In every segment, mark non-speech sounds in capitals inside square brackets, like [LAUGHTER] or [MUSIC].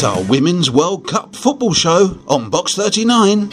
It's our Women's World Cup football show on Box 39.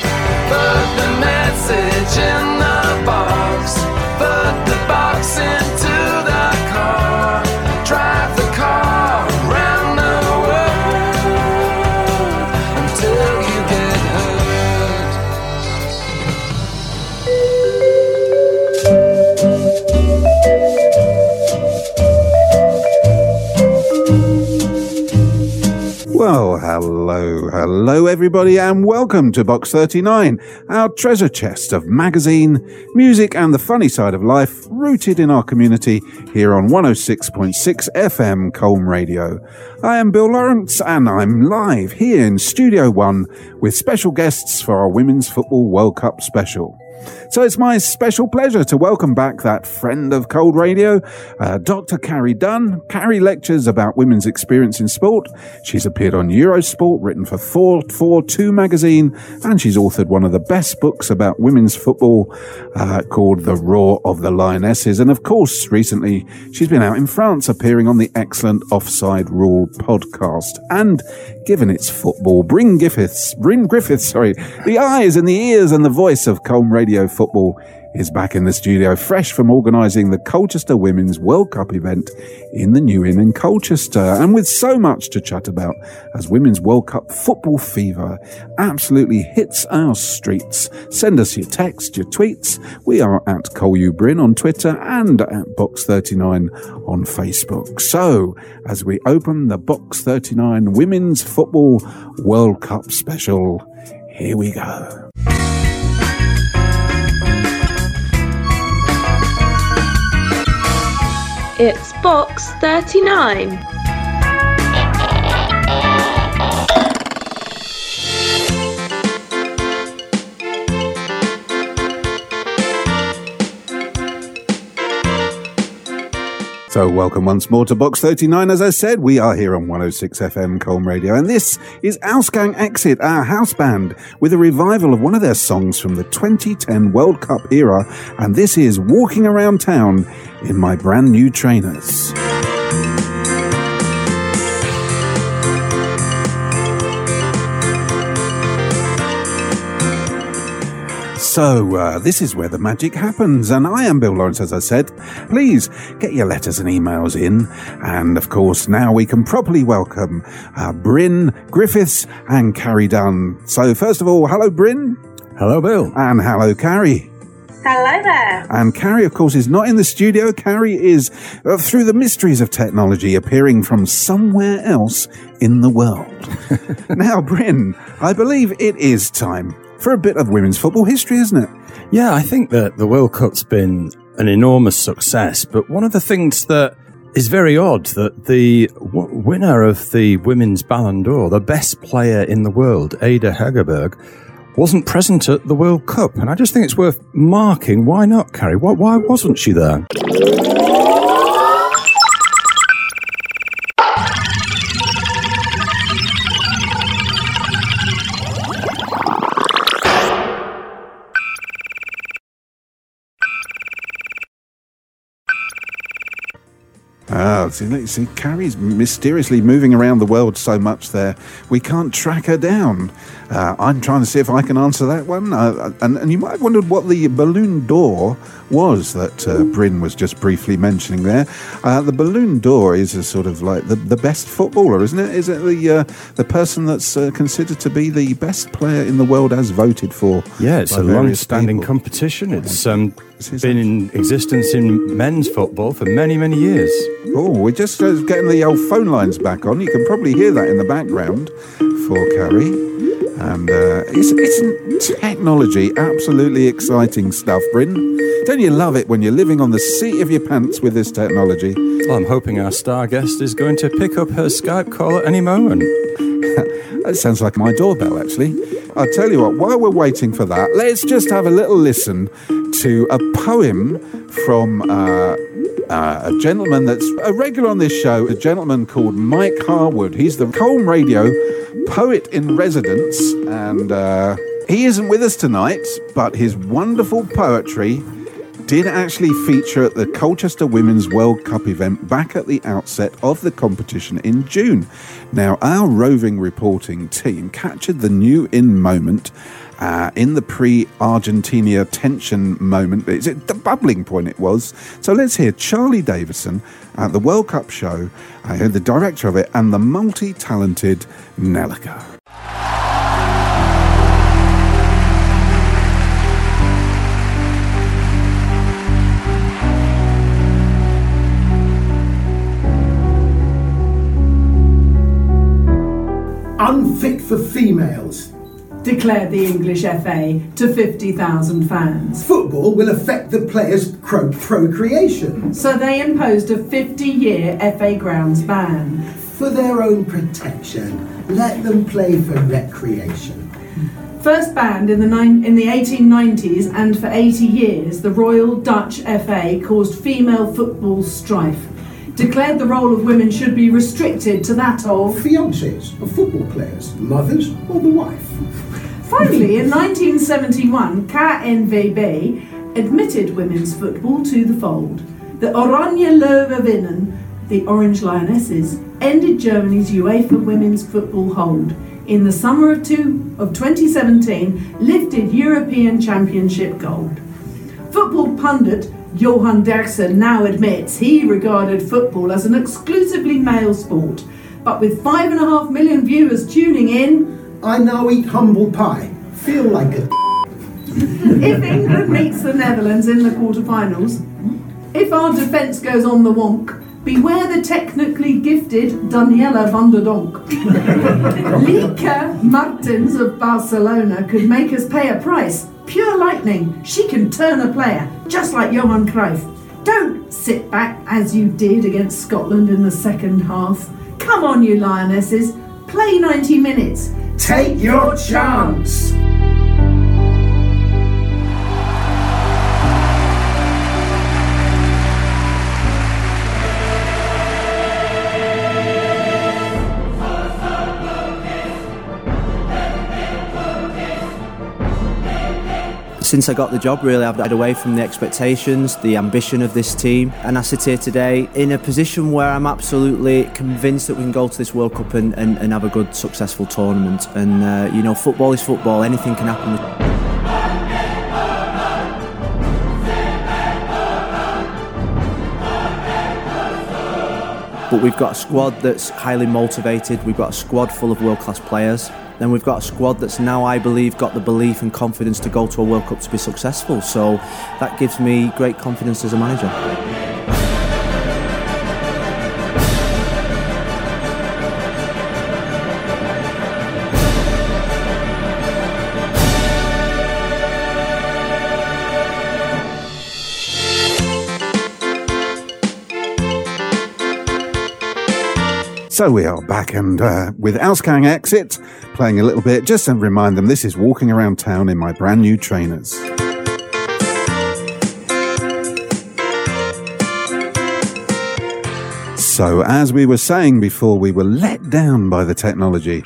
Hello, everybody, and welcome to Box 39, our treasure chest of magazine, music, and the funny side of life, rooted in our community here on 106.6 FM Colne Radio. I am Bill Lawrence, and I'm live here in Studio One with special guests for our Women's Football World Cup special. So it's my special pleasure to welcome back that friend of Colne Radio, uh, Dr. Carrie Dunn. Carrie lectures about women's experience in sport. She's appeared on Eurosport, written for 442 magazine, and she's authored one of the best books about women's football uh, called The Roar of the Lionesses. And of course, recently she's been out in France appearing on the excellent Offside Rule podcast. And given it's football, Bryn Griffiths, Bryn Griffiths, sorry, the eyes and the ears and the voice of Colne Radio Football is back in the studio, fresh from organising the Colchester Women's World Cup event in the New Inn in Colchester. And with so much to chat about as Women's World Cup football fever absolutely hits our streets, send us your text, your tweets. We are at Cole Bryn on Twitter and at Box39 on Facebook. So, as we open the Box 39 Women's Football World Cup special, here we go. It's box 39. So, welcome once more to Box 39. As I said, we are here on 106 FM Colne Radio, and this is Ausgang Exit, our house band, with a revival of one of their songs from the 2010 World Cup era, and this is Walking Around Town in My Brand New Trainers. So, uh, this is where the magic happens, and I am Bill Lawrence, as I said. Please get your letters and emails in, and of course, now we can properly welcome uh, Bryn Griffiths and Carrie Dunn. So, first of all, hello, Bryn. Hello, Bill. And hello, Carrie. Hello there. And Carrie, of course, is not in the studio. Carrie is, uh, through the mysteries of technology, appearing from somewhere else in the world. [LAUGHS] now, Bryn, I believe it is time for a bit of women's football history, isn't it? Yeah, I think that the World Cup's been an enormous success, but one of the things that is very odd that the w- winner of the women's Ballon d'Or, the best player in the world, Ada Hegerberg, wasn't present at the World Cup, and I just think it's worth marking. Why not, Carrie? Why, why wasn't she there? Ah, see, see, Carrie's mysteriously moving around the world so much there, we can't track her down. Uh, I'm trying to see if I can answer that one. Uh, and, and you might have wondered what the balloon door was that uh, Bryn was just briefly mentioning there. Uh, the balloon door is a sort of like the, the best footballer, isn't it? Is it the uh, the person that's uh, considered to be the best player in the world as voted for? Yeah, it's a long-standing people? competition. It's um, been in existence in men's football for many, many years. Oh, we're just uh, getting the old phone lines back on. You can probably hear that in the background for Carrie. And uh, it's, it's technology, absolutely exciting stuff, Bryn. Don't you love it when you're living on the seat of your pants with this technology? Well, I'm hoping our star guest is going to pick up her Skype call at any moment. [LAUGHS] That sounds like my doorbell, actually. I'll tell you what, while we're waiting for that, let's just have a little listen to a poem from uh, uh, a gentleman that's a regular on this show, a gentleman called Mike Harwood. He's the Colne Radio poet in residence, and uh, he isn't with us tonight, but his wonderful poetry did actually feature at the Colchester Women's World Cup event back at the outset of the competition in June. Now, our roving reporting team captured the New Inn moment uh, in the pre Argentina tension moment. Is it the bubbling point it was? So let's hear Charlie Davison at the World Cup show, uh, the director of it, and the multi talented Nelica. For females. declared the English FA to 50,000 fans. Football will affect the players' cro- procreation So they imposed a 50 year FA grounds ban. for their own protection. Let them play for recreation. First banned in the, nine, in the 1890s and for 80 years, the Royal Dutch FA caused female football strife. Declared the role of women should be restricted to that of. Fiancés of football players, mothers or the wife. Finally, in 1971, KNVB admitted women's football to the fold. The Oranje Löwinnen, the Orange Lionesses, ended Germany's UEFA women's football hold. In the summer of, two, of 2017, lifted European Championship gold. Football pundit Johan Derksen now admits he regarded football as an exclusively male sport. But with five and a half million viewers tuning in, I now eat humble pie. Feel like a [LAUGHS] if England meets the Netherlands in the quarterfinals, if our defence goes on the wonk, beware the technically gifted Danielle van de Donk. [LAUGHS] Lieke Martens of Barcelona could make us pay a price. Pure lightning. She can turn a player, just like Johan Cruyff. Don't sit back as you did against Scotland in the second half. Come on, you lionesses. Play 90 minutes. take your chance. Since I got the job, really, I've died away from the expectations, the ambition of this team, and I sit here today in a position where I'm absolutely convinced that we can go to this World Cup and, and, and have a good, successful tournament. And, uh, you know, football is football, anything can happen. But we've got a squad that's highly motivated. We've got a squad full of world class players. Then we've got a squad that's now, I believe, got the belief and confidence to go to a World Cup to be successful. So that gives me great confidence as a manager. So we are back and uh, with Ausgang Exit playing a little bit just to remind them this is walking around town in my brand new trainers. So, as we were saying before, we were let down by the technology.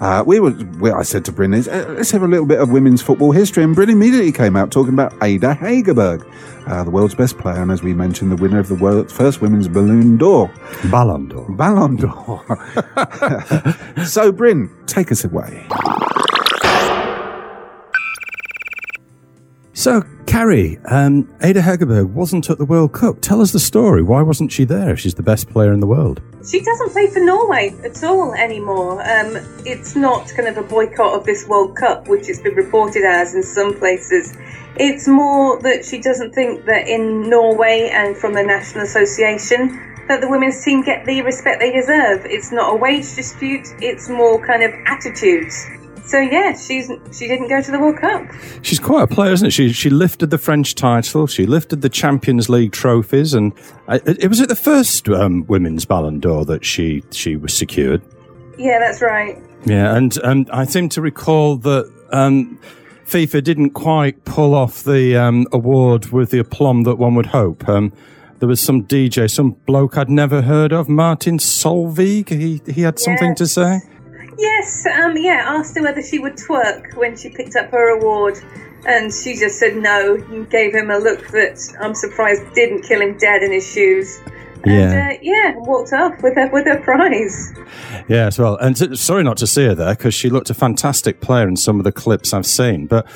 Uh, we were, well, I said to Bryn, uh, let's have a little bit of women's football history. And Bryn immediately came out talking about Ada Hegerberg, uh, the world's best player, and as we mentioned, the winner of the world's first women's Balloon d'Or. Ballon d'Or. Ballon d'Or. [LAUGHS] so, Bryn, take us away. So, Carrie, um, Ada Hegerberg wasn't at the World Cup. Tell us the story. Why wasn't she there if she's the best player in the world? She doesn't play for Norway at all anymore. Um, it's not kind of a boycott of this World Cup, which it's been reported as in some places. It's more that she doesn't think that in Norway and from the National Association that the women's team get the respect they deserve. It's not a wage dispute, it's more kind of attitudes. So yeah, she's she didn't go to the World Cup. She's quite a player, isn't she? She lifted the French title. She lifted the Champions League trophies, and uh, it, it was it the first um, women's Ballon d'Or that she she was secured. Yeah, that's right. Yeah, and um, I seem to recall that um, FIFA didn't quite pull off the um, award with the aplomb that one would hope. Um, there was some DJ, some bloke I'd never heard of, Martin Solveig. He he had something to say. Yes, um, yeah, asked her whether she would twerk when she picked up her award. And she just said no and gave him a look that I'm surprised didn't kill him dead in his shoes. And, Yeah. uh, yeah, walked off with her, with her prize. Yeah, as well. And t- sorry not to see her there because she looked a fantastic player in some of the clips I've seen. But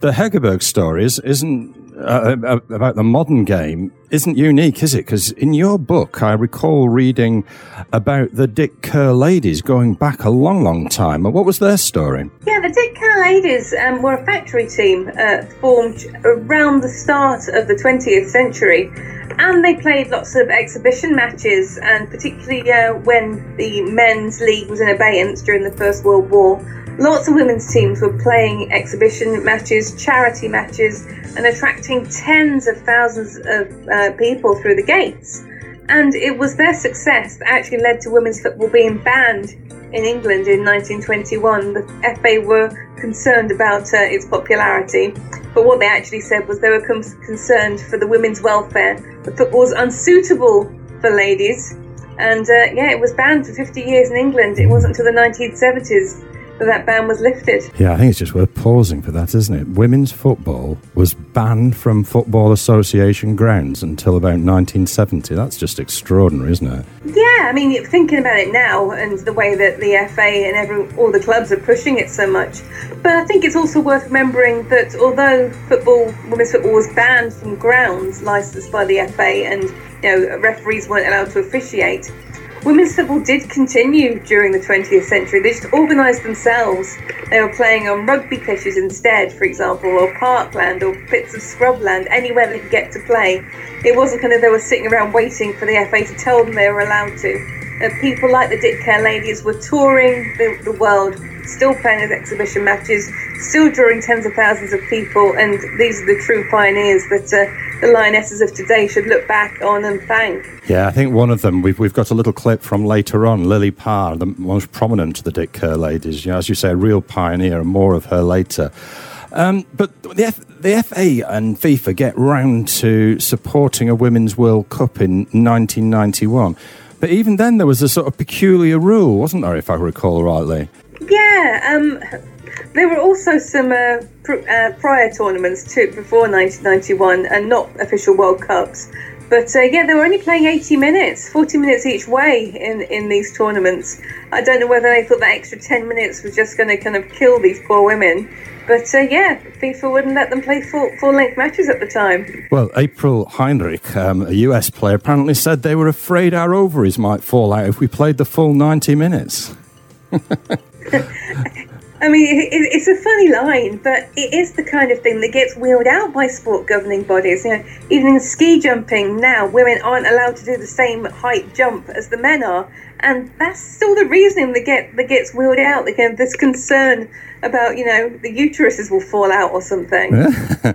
the Hegerberg story is, isn't uh, about the modern game isn't unique, is it? Because in your book, I recall reading about the Dick Kerr ladies going back a long, long time. And what was their story? Yeah, the Dick Kerr Ladies um, were a factory team uh, formed around the start of the 20th century. And they played lots of exhibition matches, and particularly uh, when the men's league was in abeyance during the First World War, lots of women's teams were playing exhibition matches, charity matches, and attracting tens of thousands of uh, people through the gates. And it was their success that actually led to women's football being banned in England in 1921. The FA were concerned about uh, its popularity, but what they actually said was they were concerned for the women's welfare. The football was unsuitable for ladies, and uh, yeah, it was banned for 50 years in England. It wasn't until the 1970s that that ban was lifted. Yeah, I think it's just worth pausing for that, isn't it? Women's football was banned from Football Association grounds until about 1970. That's just extraordinary, isn't it? Yeah, I mean, thinking about it now and the way that the FA and every, all the clubs are pushing it so much. But I think it's also worth remembering that although football, women's football was banned from grounds licensed by the FA and, you know, referees weren't allowed to officiate, women's football did continue during the 20th century. They just organised themselves. They were playing on rugby pitches instead, for example, or parkland or bits of scrubland, anywhere they could get to play. It wasn't kind of they were sitting around waiting for the FA to tell them they were allowed to. Uh, people like the Dick Kerr ladies were touring the, the world, still playing as exhibition matches, still drawing tens of thousands of people, and these are the true pioneers that uh, the Lionesses of today should look back on and thank. Yeah, I think one of them, we've, we've got a little clip from later on, Lily Parr, the most prominent of the Dick Kerr ladies. You know, as you say, a real pioneer, and more of her later. Um, but the, F, the FA and FIFA get round to supporting a Women's World Cup in 1991. But even then, there was a sort of peculiar rule, wasn't there, if I recall rightly? Yeah, um, there were also some uh, pr- uh, prior tournaments too before 1991 and not official World Cups. But uh, yeah, they were only playing 80 minutes, 40 minutes each way in, in these tournaments. I don't know whether they thought that extra 10 minutes was just going to kind of kill these poor women. But uh, yeah, FIFA wouldn't let them play full, full length matches at the time. Well, April Heinrich, um, a US player, apparently said they were afraid our ovaries might fall out if we played the full 90 minutes. [LAUGHS] I mean, it, it- it's a funny line, but it is the kind of thing that gets wheeled out by sport governing bodies. You know, even in ski jumping now, women aren't allowed to do the same height jump as the men are, and that's still the reasoning that get that gets wheeled out. Get this concern about you know the uteruses will fall out or something. [LAUGHS]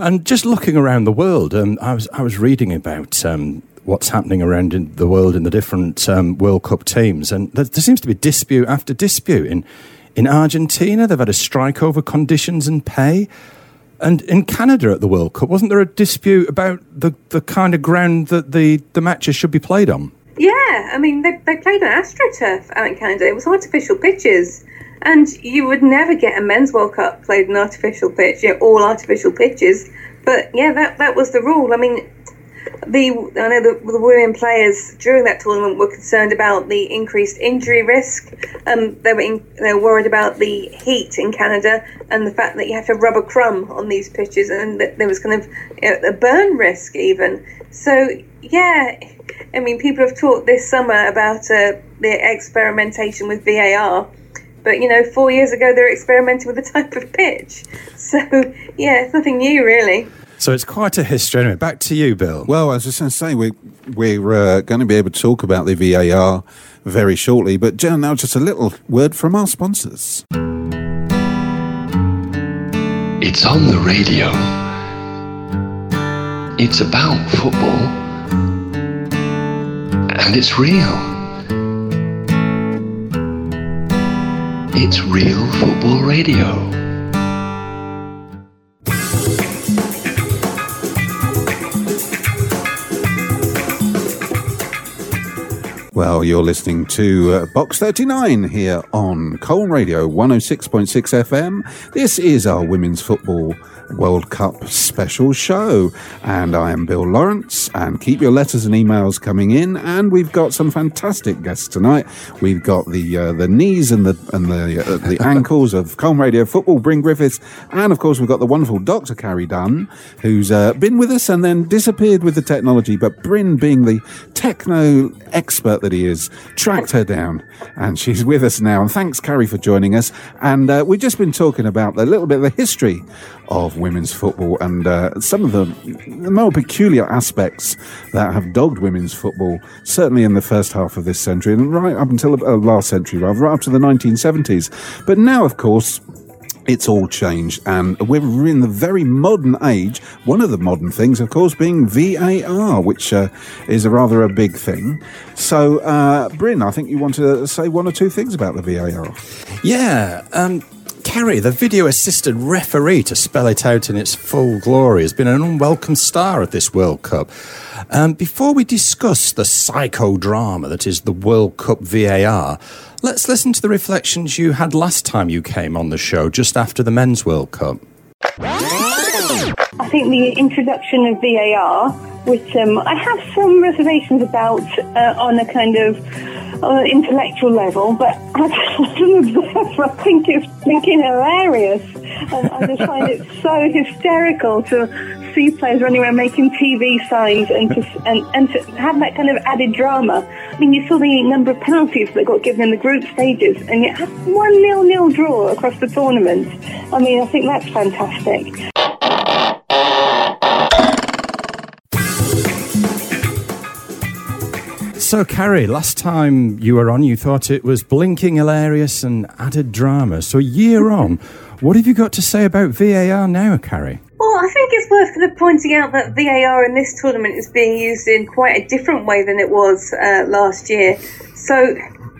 And just looking around the world, um, I was I was reading about um, what's happening around the world in the different um, World Cup teams, and there, there seems to be dispute after dispute. In in Argentina, they've had a strike over conditions and pay, and in Canada at the World Cup, wasn't there a dispute about the, the kind of ground that the, the matches should be played on? Yeah, I mean, they, they played on AstroTurf out in Canada. It was artificial pitches. And you would never get a men's World Cup played on artificial pitch, you know, all artificial pitches. But yeah, that, that was the rule. I mean, the I know the, the women players during that tournament were concerned about the increased injury risk. Um, they were in, they were worried about the heat in Canada and the fact that you have to rubber crumb on these pitches, and that there was kind of a burn risk even. So yeah, I mean, people have talked this summer about uh, the experimentation with VAR. But you know, four years ago they were experimenting with a type of pitch. [LAUGHS] So yeah, it's nothing new really. So it's quite a history. Anyway, back to you, Bill. Well, I was just going to say, we, we're uh, going to be able to talk about the VAR very shortly. But, Jan, now just a little word from our sponsors. It's on the radio. It's about football. And it's real. It's real football radio. Well, you're listening to uh, Box 39 here on Colne Radio 106.6 FM. This is our Women's Football World Cup special show. And I am Bill Lawrence. And keep your letters and emails coming in. And we've got some fantastic guests tonight. We've got the uh, the knees and the and the uh, the [LAUGHS] ankles of Colne Radio Football, Bryn Griffiths. And of course, we've got the wonderful Dr. Carrie Dunn, who's uh, been with us and then disappeared with the technology. But Bryn, being the techno expert that he is, tracked her down. And she's with us now. And thanks, Carrie, for joining us. And uh, we've just been talking about a little bit of the history of women's football and uh, some of the, more peculiar aspects that have dogged women's football, certainly in the first half of this century and right up until uh, last century, rather, right up to the 1970s. But now, of course, it's all changed, and we're in the very modern age. One of the modern things, of course, being VAR, which uh, is a rather a big thing. So, uh, Bryn, I think you want to say one or two things about the VAR. Yeah, um, Carrie, the video assisted referee, to spell it out in its full glory, has been an unwelcome star at this World Cup. Um, before we discuss the psychodrama that is the World Cup VAR, let's listen to the reflections you had last time you came on the show, just after the Men's World Cup. I think the introduction of VAR, which um, I have some reservations about uh, on a kind of uh, intellectual level, but as an observer, I think it's freaking hilarious. And I just find it so hysterical to see players running around making TV signs and to, and, and to have that kind of added drama. I mean, you saw the number of penalties that got given in the group stages, and you had one nil-nil draw across the tournament. I mean, I think that's fantastic. So, Carrie, last time you were on, you thought it was blinking hilarious and added drama. So, a year on, what have you got to say about VAR now, Carrie? Well, I think it's worth kind of pointing out that VAR in this tournament is being used in quite a different way than it was uh, last year. So,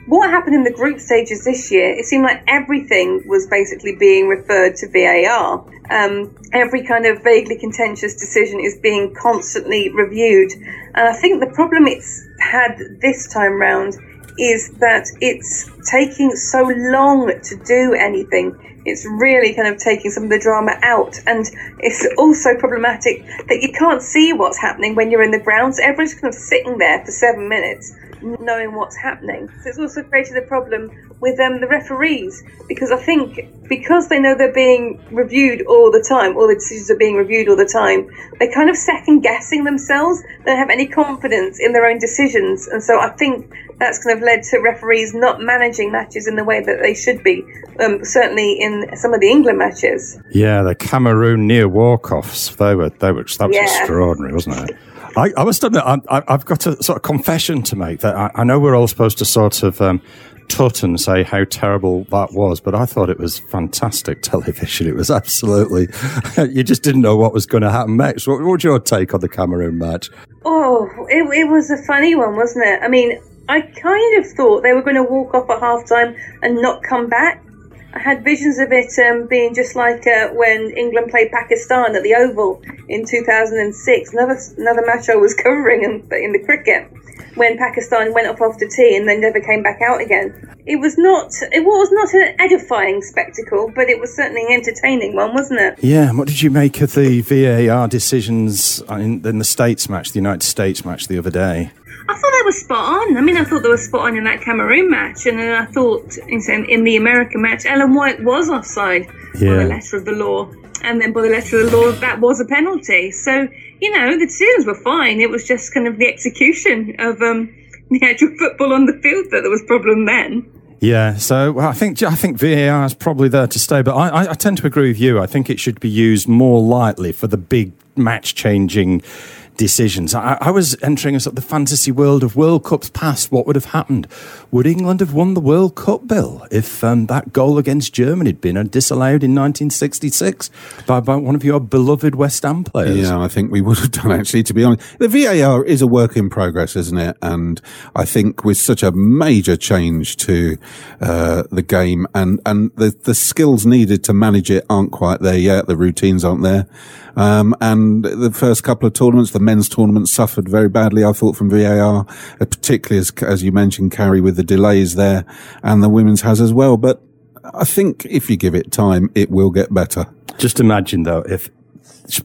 what happened in the group stages this year? It seemed like everything was basically being referred to VAR. Um, every kind of vaguely contentious decision is being constantly reviewed. And I think the problem it's had this time round is that it's taking so long to do anything. It's really kind of taking some of the drama out. And it's also problematic that you can't see what's happening when you're in the ground. So everyone's kind of sitting there for seven minutes knowing what's happening. So it's also created a problem with um, the referees because I think because they know they're being reviewed all the time, all the decisions are being reviewed all the time, they're kind of second guessing themselves. They don't have any confidence in their own decisions, and so I think that's kind of led to referees not managing matches in the way that they should be. Um, certainly in some of the England matches. Yeah, the Cameroon near walk-offs. They were, they were, that was Yeah. extraordinary, wasn't it? I, I must admit, I, I've got a sort of confession to make that I, I know we're all supposed to sort of um, tut and say how terrible that was, but I thought it was fantastic television. It was absolutely, [LAUGHS] you just didn't know what was going to happen next. What, what was your take on the Cameroon match? Oh, it, it was a funny one, wasn't it? I mean, I kind of thought they were going to walk off at half time and not come back. I had visions of it um, being just like uh, when England played Pakistan at the Oval in 2006. Another another match I was [LAUGHS] covering in, in the cricket when Pakistan went off after tea and then never came back out again. It was not it was not an edifying spectacle, but it was certainly an entertaining one, wasn't it? Yeah, what did you make of the VAR decisions in, in the States match, the United States match the other day? I thought they were spot on. I mean, I thought they were spot on in that Cameroon match, and then I thought in, in the American match, Ellen White was offside by the letter of the law, and then by the letter of the law, that was a penalty. So you know, the decisions were fine. It was just kind of the execution of um, [LAUGHS] the actual football on the field that there was problem then. Yeah, so well, I think I think VAR is probably there to stay, but I, I, I tend to agree with you. I think it should be used more lightly for the big match-changing decisions. I, I was entering a sort of the fantasy world of World Cups past. What would have happened? Would England have won the World Cup, Bill, if um, that goal against Germany had been disallowed in 1966 by, by one of your beloved West Ham players? Yeah, I think we would have done actually, to be honest. The VAR is a work in progress, isn't it? And I think with such a major change to uh, the game and, and the, the skills needed to manage it aren't quite there yet. The routines aren't there. Um, and the first couple of tournaments, the men's tournament suffered very badly, I thought, from VAR, uh, particularly as, as you mentioned, Carrie, with the delays there, and the women's has as well. But I think if you give it time, it will get better. Just imagine though, if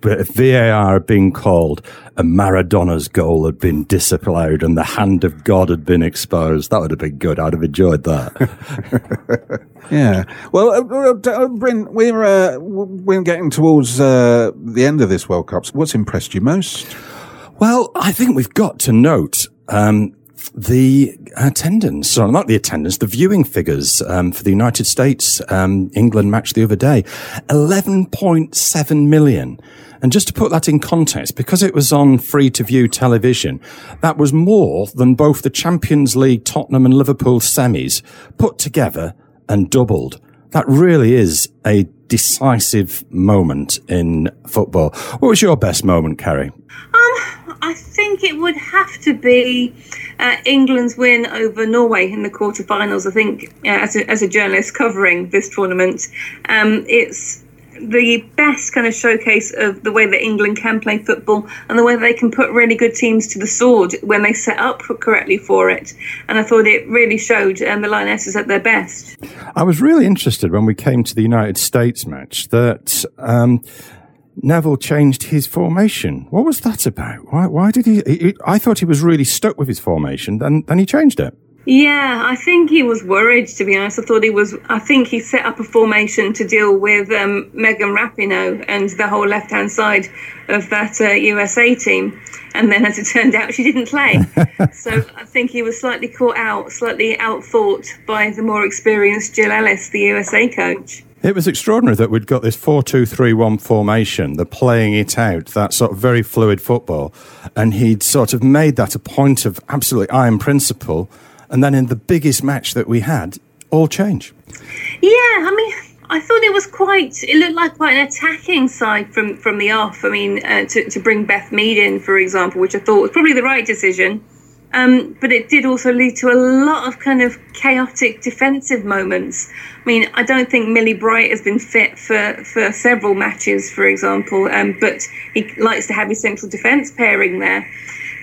if VAR had been called and Maradona's goal had been disallowed and the hand of God had been exposed, that would have been good. I'd have enjoyed that. [LAUGHS] [LAUGHS] Yeah. Well, uh, uh, uh, Bryn, we're uh, we're getting towards uh, the end of this World Cup. What's impressed you most? Well, I think we've got to note um, the attendance, sorry, not the attendance, the viewing figures um, for the United States um, England match the other day 11.7 million. And just to put that in context, because it was on free to view television, that was more than both the Champions League Tottenham and Liverpool semis put together and doubled. That really is a decisive moment in football. What was your best moment, Carrie? Um, I think it would have to be uh, England's win over Norway in the quarterfinals. I think, uh, as, a, as a journalist covering this tournament, um, it's the best kind of showcase of the way that England can play football and the way they can put really good teams to the sword when they set up correctly for it. And I thought it really showed um, the Lionesses at their best. I was really interested when we came to the United States match that. Um, Neville changed his formation. What was that about? Why, why did he, he? I thought he was really stuck with his formation, then then he changed it. Yeah, I think he was worried. To be honest, I thought he was. I think he set up a formation to deal with um, Megan Rapinoe and the whole left-hand side of that uh, USA team. And then, as it [LAUGHS] turned out, she didn't play. [LAUGHS] so I think he was slightly caught out, slightly outthought by the more experienced Jill Ellis, the USA coach. It was extraordinary that we'd got this 4 2 3 1 formation, the playing it out, that sort of very fluid football. And he'd sort of made that a point of absolute iron principle. And then in the biggest match that we had, all change. Yeah, I mean, I thought it was quite. It looked like quite an attacking side from from the off. I mean, uh, to to bring Beth Mead in, for example, which I thought was probably the right decision. Um, but it did also lead to a lot of kind of chaotic defensive moments. I mean, I don't think Millie Bright has been fit for, for several matches, for example, um, but he likes to have his central defence pairing there.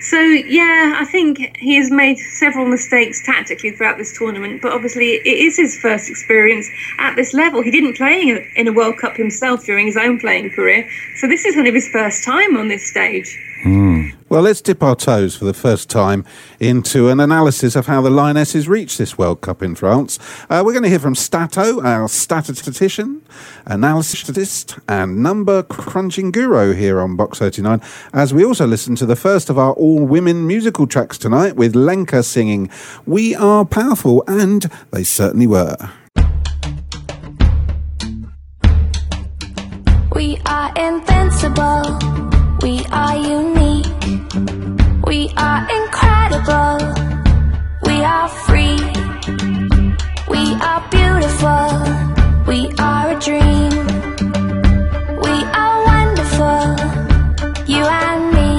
So, yeah, I think he has made several mistakes tactically throughout this tournament, but obviously it is his first experience at this level. He didn't play in a, World Cup himself during his own playing career, so this is kind of his first time on this stage. Well, let's dip our toes for the first time into an analysis of how the Lionesses reached this World Cup in France. Uh, we're going to hear from Stato, our statistician, analyst, and number crunching guru here on Box 39, as we also listen to the first of our all women musical tracks tonight with Lenka singing We Are Powerful, and they certainly were. We are invincible. We are unique. We are incredible. We are free. We are beautiful. We are a dream. We are wonderful. You and me.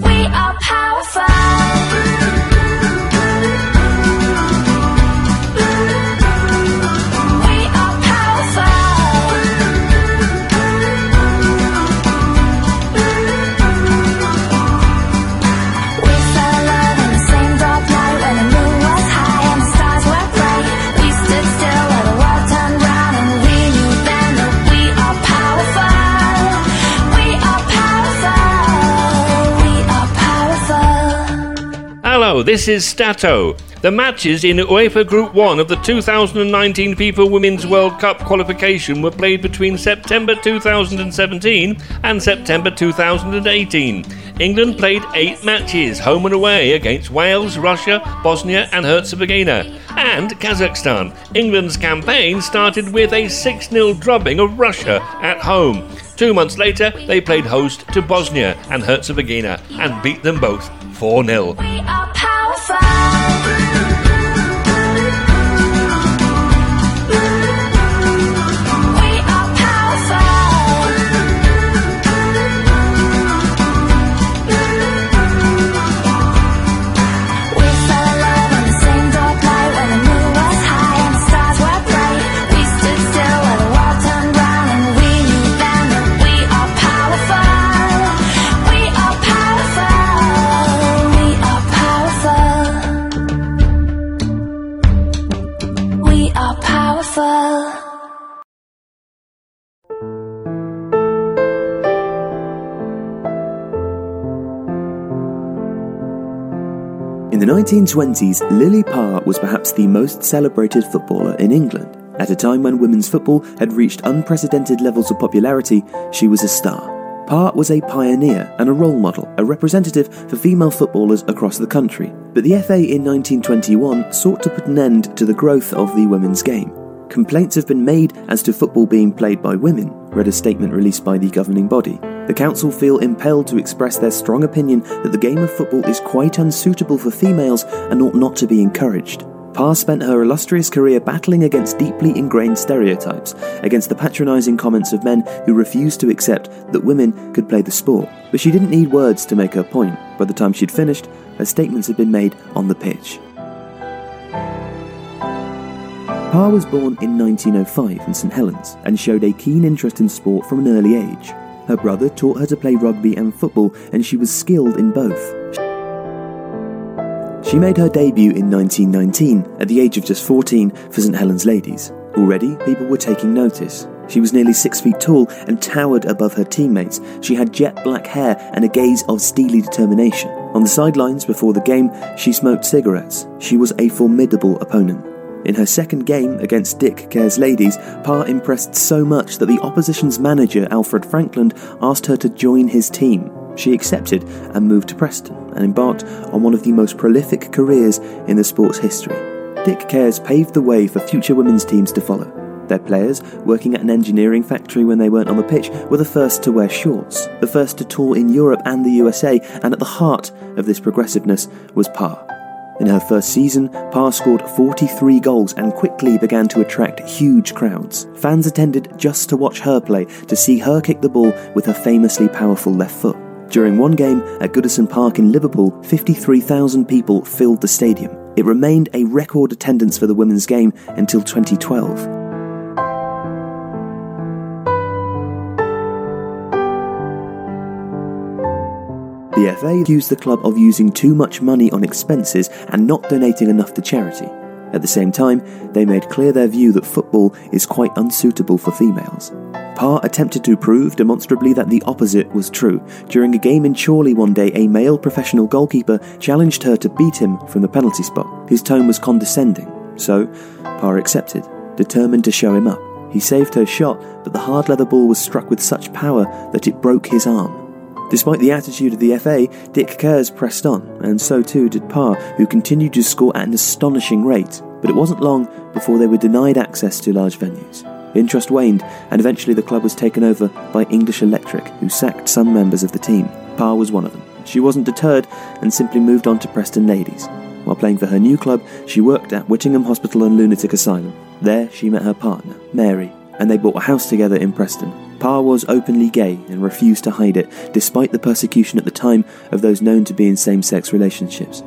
We are powerful. This is Stato. The matches in UEFA Group 1 of the 2019 FIFA Women's World Cup qualification were played between September 2017 and September 2018. England played eight matches, home and away, against Wales, Russia, Bosnia, and Herzegovina, and Kazakhstan. England's campaign started with a 6 0 drubbing of Russia at home. Two months later, they played host to Bosnia and Herzegovina and beat them both 4 0. The 1920s, Lily Parr was perhaps the most celebrated footballer in England. At a time when women's football had reached unprecedented levels of popularity, she was a star. Parr was a pioneer and a role model, a representative for female footballers across the country. But the FA in 1921 sought to put an end to the growth of the women's game. Complaints have been made as to football being played by women, read a statement released by the governing body. The council feel impelled to express their strong opinion that the game of football is quite unsuitable for females and ought not to be encouraged. Parr spent her illustrious career battling against deeply ingrained stereotypes, against the patronising comments of men who refused to accept that women could play the sport. But she didn't need words to make her point. By the time she'd finished, her statements had been made on the pitch. Parr was born in 1905 in St Helens and showed a keen interest in sport from an early age. Her brother taught her to play rugby and football, and she was skilled in both. She made her debut in 1919 at the age of just 14 for St Helens Ladies. Already, people were taking notice. She was nearly six feet tall and towered above her teammates. She had jet black hair and a gaze of steely determination. On the sidelines before the game, she smoked cigarettes. She was a formidable opponent. In her second game against Dick Kerr's Ladies, Parr impressed so much that the opposition's manager, Alfred Frankland, asked her to join his team. She accepted and moved to Preston and embarked on one of the most prolific careers in the sport's history. Dick Kerrs paved the way for future women's teams to follow. Their players, working at an engineering factory when they weren't on the pitch, were the first to wear shorts, the first to tour in Europe and the USA, and at the heart of this progressiveness was Parr. In her first season, Parr scored 43 goals and quickly began to attract huge crowds. Fans attended just to watch her play, to see her kick the ball with her famously powerful left foot. During one game at Goodison Park in Liverpool, 53,000 people filled the stadium. It remained a record attendance for the women's game until 2012. The FA accused the club of using too much money on expenses and not donating enough to charity. At the same time, they made clear their view that football is quite unsuitable for females. Parr attempted to prove demonstrably that the opposite was true. During a game in Chorley one day, a male professional goalkeeper challenged her to beat him from the penalty spot. His tone was condescending, so Parr accepted, determined to show him up. He saved her shot, but the hard leather ball was struck with such power that it broke his arm. Despite the attitude of the FA, Dick Kerrs pressed on, and so too did Parr, who continued to score at an astonishing rate. But it wasn't long before they were denied access to large venues. Interest waned, and eventually the club was taken over by English Electric, who sacked some members of the team. Parr was one of them. She wasn't deterred and simply moved on to Preston Ladies. While playing for her new club, she worked at Whittingham Hospital and Lunatic Asylum. There, she met her partner, Mary, and they bought a house together in Preston. Parr was openly gay and refused to hide it, despite the persecution at the time of those known to be in same sex relationships.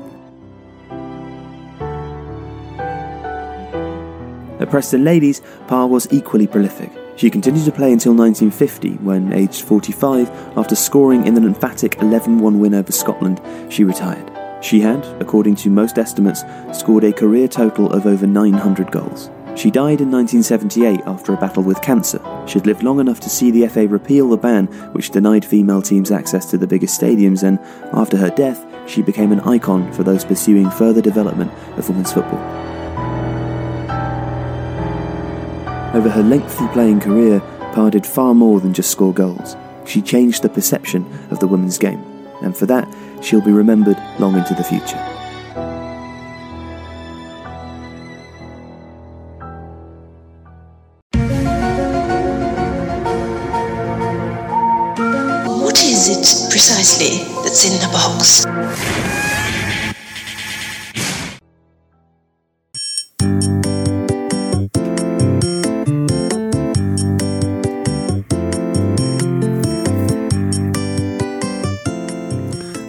At Preston Ladies, Parr was equally prolific. She continued to play until 1950, when, aged 45, after scoring in an emphatic 11 1 win over Scotland, she retired. She had, according to most estimates, scored a career total of over 900 goals. She died in 1978 after a battle with cancer. She'd lived long enough to see the FA repeal the ban which denied female teams access to the biggest stadiums, and after her death, she became an icon for those pursuing further development of women's football. Over her lengthy playing career, Parr did far more than just score goals. She changed the perception of the women's game, and for that, she'll be remembered long into the future. That's in the box?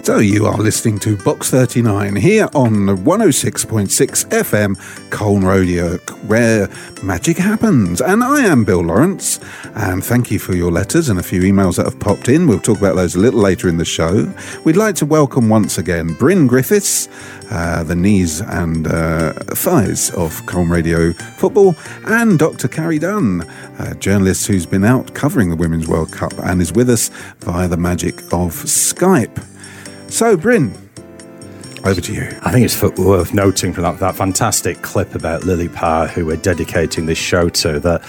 So you are listening to Box 39 here on 106.6 FM Colne Radio, where magic happens. And I am Bill Lawrence, and thank you for your letters and a few emails that have popped in. We'll talk about those a little later in the show. We'd like to welcome once again Bryn Griffiths, uh, the knees and uh, thighs of Colne Radio football, and Dr. Carrie Dunn, a journalist who's been out covering the Women's World Cup and is with us via the magic of Skype. So, Bryn, Over to you. I think it's f- worth noting from that, that fantastic clip about Lily Parr, who we're dedicating this show to, that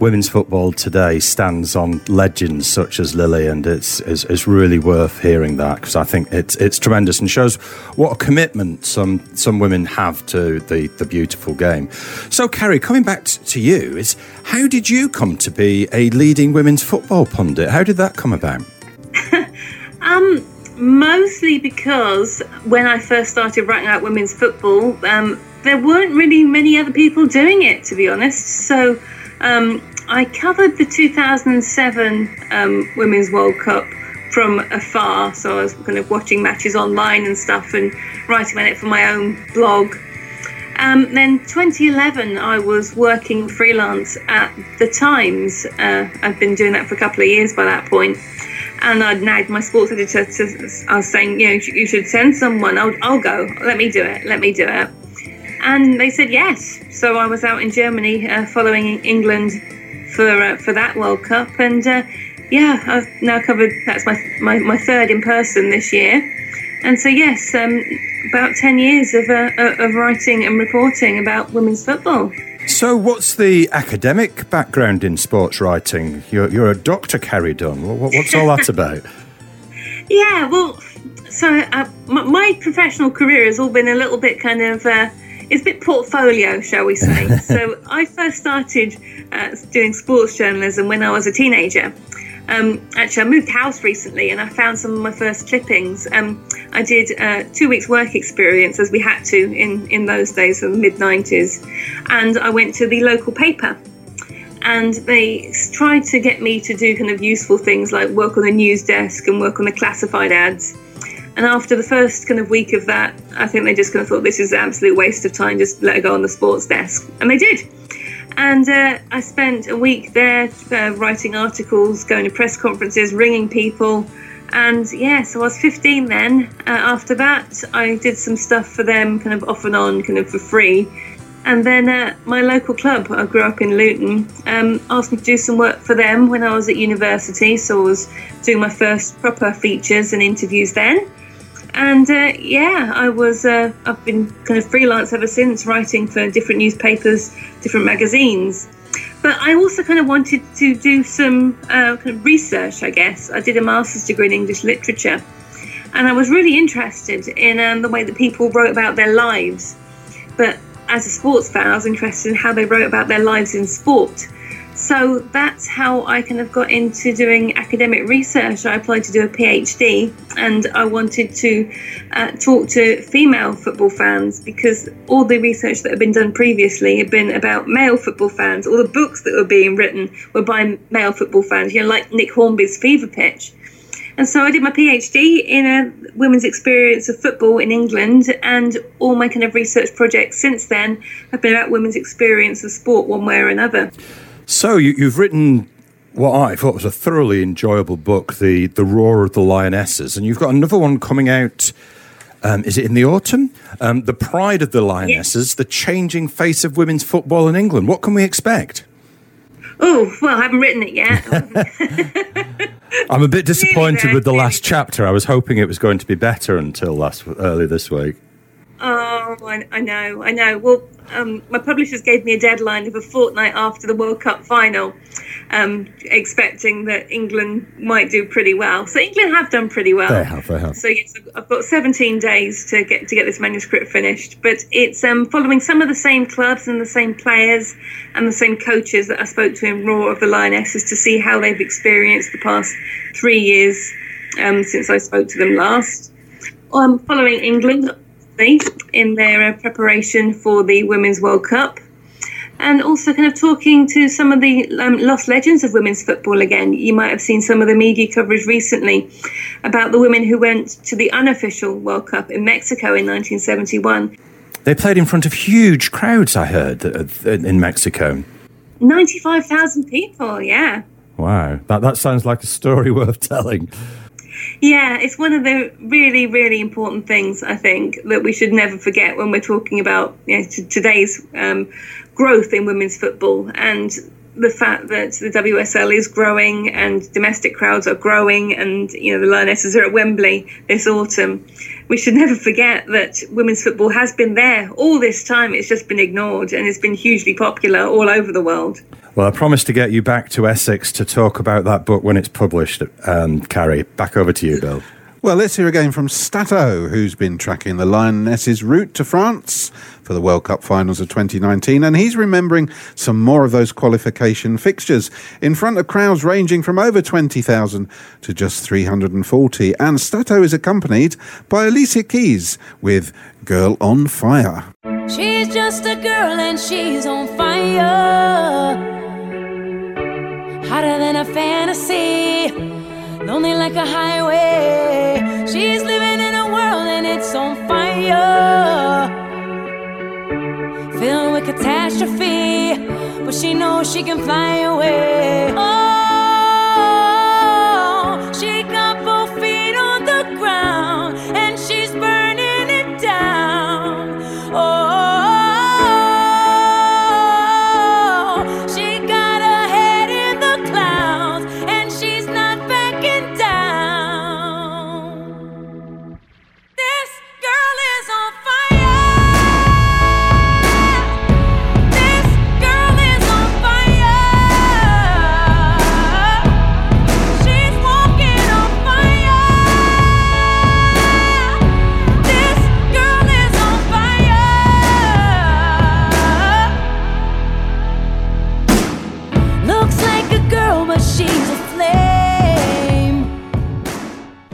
women's football today stands on legends such as Lily, and it's it's, it's really worth hearing that because I think it's it's tremendous and shows what a commitment some some women have to the the beautiful game. So, Carrie, coming back t- to you, is how did you come to be a leading women's football pundit? How did that come about? [LAUGHS] Um, mostly because when I first started writing about women's football, um, there weren't really many other people doing it, to be honest. So um, I covered the 2007 um, Women's World Cup from afar. So I was kind of watching matches online and stuff and writing about it for my own blog. Um, then 2011, I was working freelance at the Times. Uh, I've been doing that for a couple of years by that point, and I'd nagged my sports editor. To, I was saying, you know, you should- send someone. I'll, I'll go. Let me do it. Let me do it. And they said yes. So I was out in Germany uh, following England for uh, for that World Cup, and uh, yeah, I've now covered. That's my, my my third in person this year, and so yes, um, about ten years of uh, of writing and reporting about women's football. So, what's the academic background in sports writing? You're, you're a doctor, Carrie Dunn. What, what's all that [LAUGHS] about? Yeah, well, so uh, my, my professional career has all been a little bit kind of. Uh, it's a bit portfolio, shall we say. [LAUGHS] so I first started uh, doing sports journalism when I was a teenager. Um, actually, I moved house recently and I found some of my first clippings. Um, I did uh, two weeks' work experience as we had to in, in those days, in the mid 90s. And I went to the local paper and they tried to get me to do kind of useful things like work on the news desk and work on the classified ads. And after the first kind of week of that, I think they just kind of thought this is an absolute waste of time, just let her go on the sports desk. And they did. And uh, I spent a week there uh, writing articles, going to press conferences, ringing people. And yeah, so I was 15 then. Uh, after that, I did some stuff for them, kind of off and on, kind of for free. And then uh, my local club, I grew up in Luton, um, asked me to do some work for them when I was at university. So I was doing my first proper features and interviews then. And uh, yeah, I was. Uh, I've been kind of freelance ever since, writing for different newspapers, different magazines. But I also kind of wanted to do some uh, kind of research. I guess I did a master's degree in English literature, and I was really interested in um, the way that people wrote about their lives. But as a sports fan, I was interested in how they wrote about their lives in sport. So that's how I kind of got into doing academic research. I applied to do a PhD and I wanted to uh, talk to female football fans because all the research that had been done previously had been about male football fans. All the books that were being written were by male football fans, you know, like Nick Hornby's Fever Pitch. And so I did my PhD in a women's experience of football in England, and all my kind of research projects since then have been about women's experience of sport one way or another. So, you, you've written what I thought was a thoroughly enjoyable book, the the Roar of the Lionesses, and you've got another one coming out. Um, is it in the autumn? Um, the Pride of the Lionesses, the changing face of women's football in England. What can we expect? Oh, well, I haven't written it yet. [LAUGHS] [LAUGHS] I'm a bit disappointed with the last chapter. I was hoping it was going to be better until last early this week. Oh, I, I know, I know. Well, um, my publishers gave me a deadline of a fortnight after the World Cup final, um, expecting that England might do pretty well. So England have done pretty well. They have, they have. So yes, I've- got 17 days to get to get this manuscript finished. But it's um, following some of the same clubs and the same players and the same coaches that I spoke to in Roar of the Lionesses to see how they've experienced the past three years um, since I spoke to them last. Um, following England in their uh, preparation for the Women's World Cup. And also, kind of talking to some of the um, lost legends of women's football again. You might have seen some of the media coverage recently about the women who went to the unofficial World Cup in Mexico in 1971. They played in front of huge crowds, I heard, uh, in Mexico. 95,000 people, yeah. Wow, that, that sounds like a story [LAUGHS] worth telling. Yeah, it's one of the really, really important things I think that we should never forget when we're talking about you know, t- today's um, growth in women's football and the fact that the WSL is growing and domestic crowds are growing, and you know the Lionesses are at Wembley this autumn. we should never forget that women's football has been there all this time. It's just been ignored and it's been hugely popular all over the world. Well, I promise to get you back to Essex to talk about that book when it's published, um, Carrie. Back over to you, Bill. Well, let's hear again from Stato, who's been tracking the Lionesses' route to France for the World Cup finals of 2019, and he's remembering some more of those qualification fixtures in front of crowds ranging from over 20,000 to just 340. And Stato is accompanied by Alicia Keys with Girl on Fire. She's just a girl and she's on fire. Hotter than a fantasy, lonely like a highway. She's living in a world and it's on fire. Filled with catastrophe, but she knows she can fly away. Oh,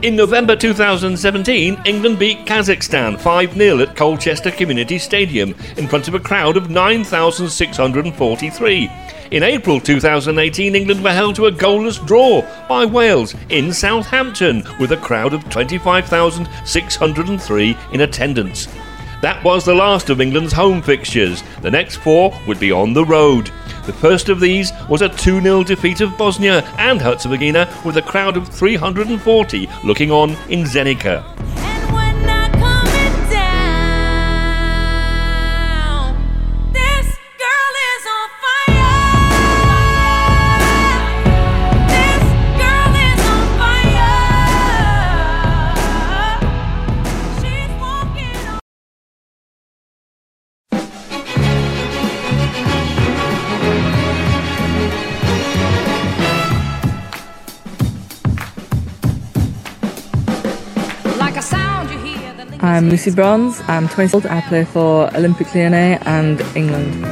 In November 2017, England beat Kazakhstan 5 0 at Colchester Community Stadium in front of a crowd of 9,643. In April 2018, England were held to a goalless draw by Wales in Southampton with a crowd of 25,603 in attendance. That was the last of England's home fixtures. The next four would be on the road. The first of these was a 2 0 defeat of Bosnia and Herzegovina with a crowd of 340 looking on in Zenica. I'm Lucy Bronze. I'm 20 years old. I play for Olympique Lyonnais and England.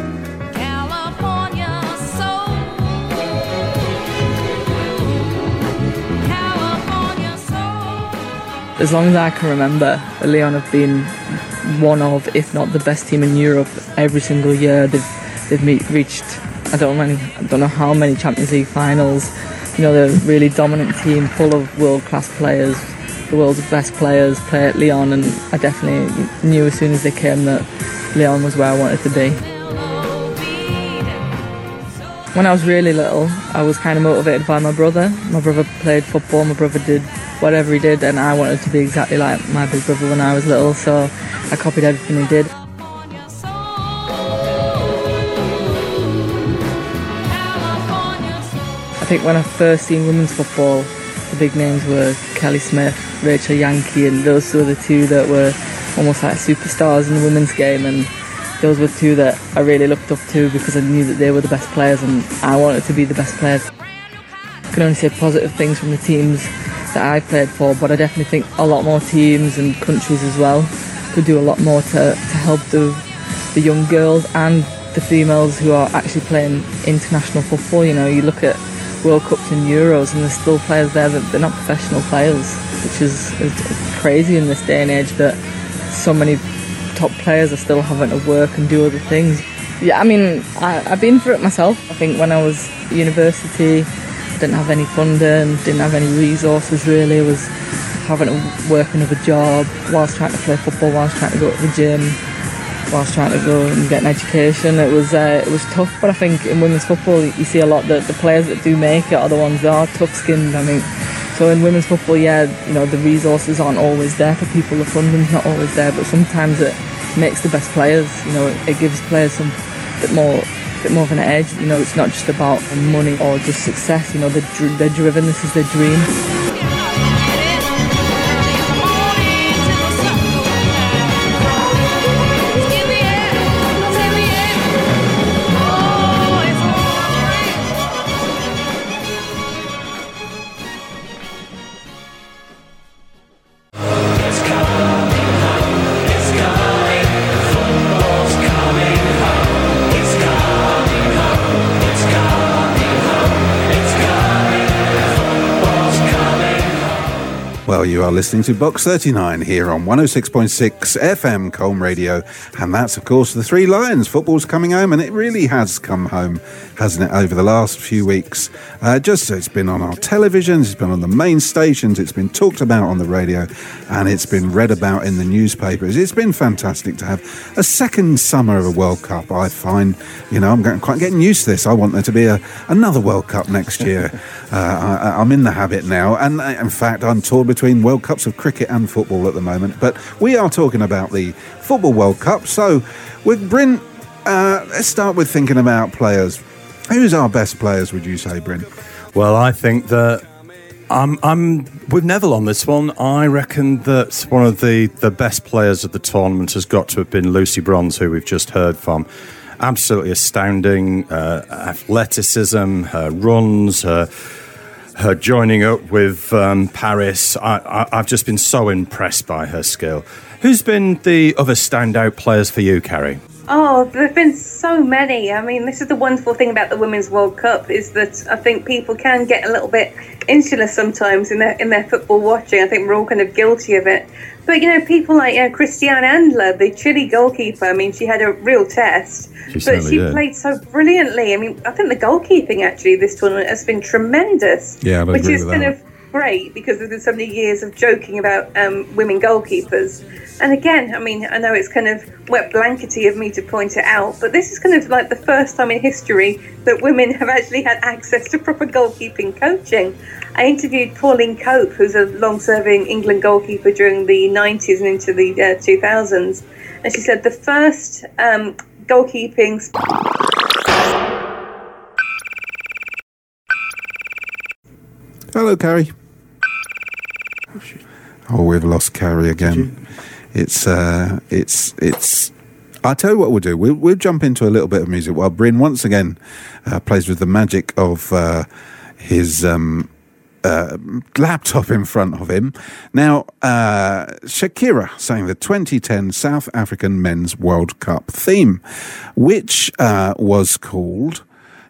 As long as I can remember, Lyon have been one of, if not the best team in Europe every single year. They've they've meet, reached I don't know many, I don't know how many Champions League finals. You know, they're a really dominant team, full of world class players. The world's best players play at Lyon, and I definitely knew as soon as they came that Lyon was where I wanted to be. When I was really little, I was kind of motivated by my brother. My brother played football, my brother did whatever he did, and I wanted to be exactly like my big brother when I was little, so I copied everything he did. I think when I first seen women's football, the big names were Kelly Smith, Rachel Yankey, and those were the two that were almost like superstars in the women's game. And those were two that I really looked up to because I knew that they were the best players, and I wanted to be the best players. I can only say positive things from the teams that I played for, but I definitely think a lot more teams and countries as well could do a lot more to, to help the the young girls and the females who are actually playing international football. You know, you look at World Cups and Euros, and there's still players there that they're not professional players, which is, is crazy in this day and age that so many top players are still having to work and do other things. Yeah, I mean, I, I've been through it myself. I think when I was university, I didn't have any funding, didn't have any resources really. Was having to work another job whilst trying to play football, whilst trying to go to the gym, whilst trying to go and get an education. It was uh, it was tough, but I think in women's football you see a lot that the players that do make it are the ones that are tough-skinned. I mean, so in women's football, yeah, you know the resources aren't always there for people, the funding's not always there, but sometimes it makes the best players. You know, it, gives players some bit more bit more of an edge. You know, it's not just about money or just success. You know, they're, they're driven. This is their dream. You are listening to Box 39 here on 106.6 FM Colne Radio. And that's, of course, the Three Lions. Football's coming home, and it really has come home, hasn't it, over the last few weeks? Uh, just it's been on our televisions, it's been on the main stations, it's been talked about on the radio, and it's been read about in the newspapers. It's been fantastic to have a second summer of a World Cup. I find, you know, I'm getting, quite getting used to this. I want there to be a, another World Cup next year. [LAUGHS] uh, I, I'm in the habit now. And uh, in fact, I'm torn between World Cups of cricket and football at the moment. But we are talking about the Football World Cup. So, with Bryn, uh, let's start with thinking about players. Who's our best players, would you say, Bryn? Well, I think that I'm I'm with Neville on this one. I reckon that one of the, the best players of the tournament has got to have been Lucy Bronze, who we've just heard from. Absolutely astounding uh, athleticism, her runs, her her joining up with um, Parris. I, I've just been so impressed by her skill. Who's been the other standout players for you, Carrie? Oh, there have been so many. I mean, this is the wonderful thing about the Women's World Cup is that I think people can get a little bit insular sometimes in their in their football watching. I think we're all kind of guilty of it. But you know, people like you know, Christiane Endler, the Chile goalkeeper. I mean, she had a real test, She but she did. played so brilliantly. I mean, I think the goalkeeping actually this tournament has been tremendous. Yeah, which agree is kind that. of great because there's been so many years of joking about um, women goalkeepers. And again, I mean, I know it's kind of wet blankety of me to point it out, but this is kind of like the first time in history that women have actually had access to proper goalkeeping coaching. I interviewed Pauline Cope, who's a long serving England goalkeeper during the 90s and into the uh, 2000s, and she said the first um, goalkeeping. Hello, Carrie. Oh, we've lost Carrie again. It's uh, it's it's. I'll tell you what we'll do. We'll, we'll jump into a little bit of music while Bryn once again uh, plays with the magic of uh, his um, uh, laptop in front of him. Now, uh, Shakira sang the 2010 South African Men's World Cup theme, which uh, was called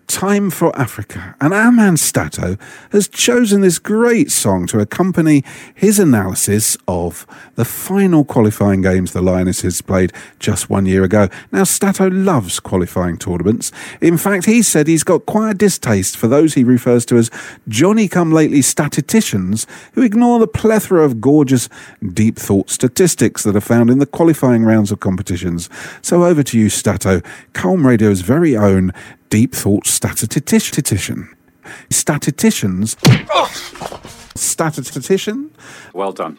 Time for Africa. And our man Stato has chosen this great song to accompany his analysis of the final qualifying games the Lionesses played just one year ago. Now, Stato loves qualifying tournaments. In fact, he said he's got quite a distaste for those he refers to as Johnny come lately statisticians who ignore the plethora of gorgeous, deep thought statistics that are found in the qualifying rounds of competitions. So over to you, Stato, Colne Radio's very own deep thought statistician. Statisticians. Oh! Statistician? Well done.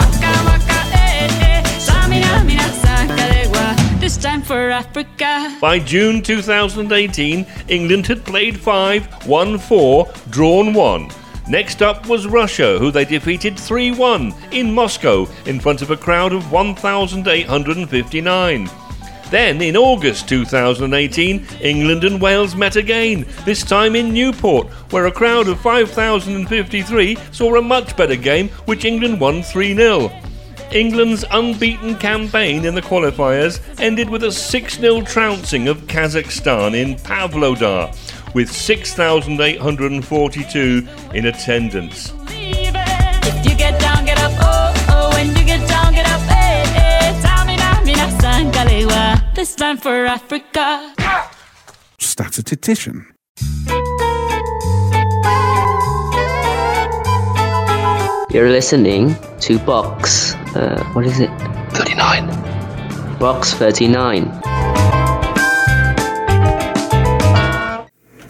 By June 2018, England had played 5, won 4, drawn 1. Next up was Russia, who they defeated 3 1 in Moscow in front of a crowd of 1,859. Then, in August 2018, England and Wales met again, this time in Newport, where a crowd of 5,053 saw a much better game, which England won 3 0. England's unbeaten campaign in the qualifiers ended with a 6 0 trouncing of Kazakhstan in Pavlodar, with 6,842 in attendance. If you get down, get up, oh oh. When you get down, get up. Tamina, mina, sangalewa, this time for Africa. Statistician. You're listening to Box. Uh, what is it? 39. Box 39.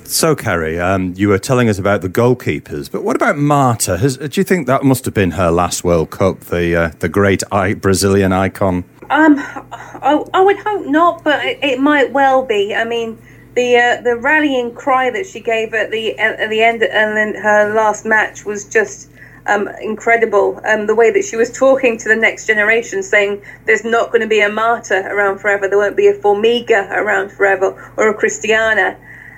So, Carrie, um, you were telling us about the goalkeepers, but what about Marta? Has, do you think that must have been her last World Cup, the uh, the great I- Brazilian icon? Um, I, I would hope not, but it, it might well be. I mean, the uh, the rallying cry that she gave at the at the end and then her last match was just um, incredible. Um, the way that she was talking to the next generation, saying there's not going to be a Marta around forever, there won't be a Formiga around forever, or a Christiana.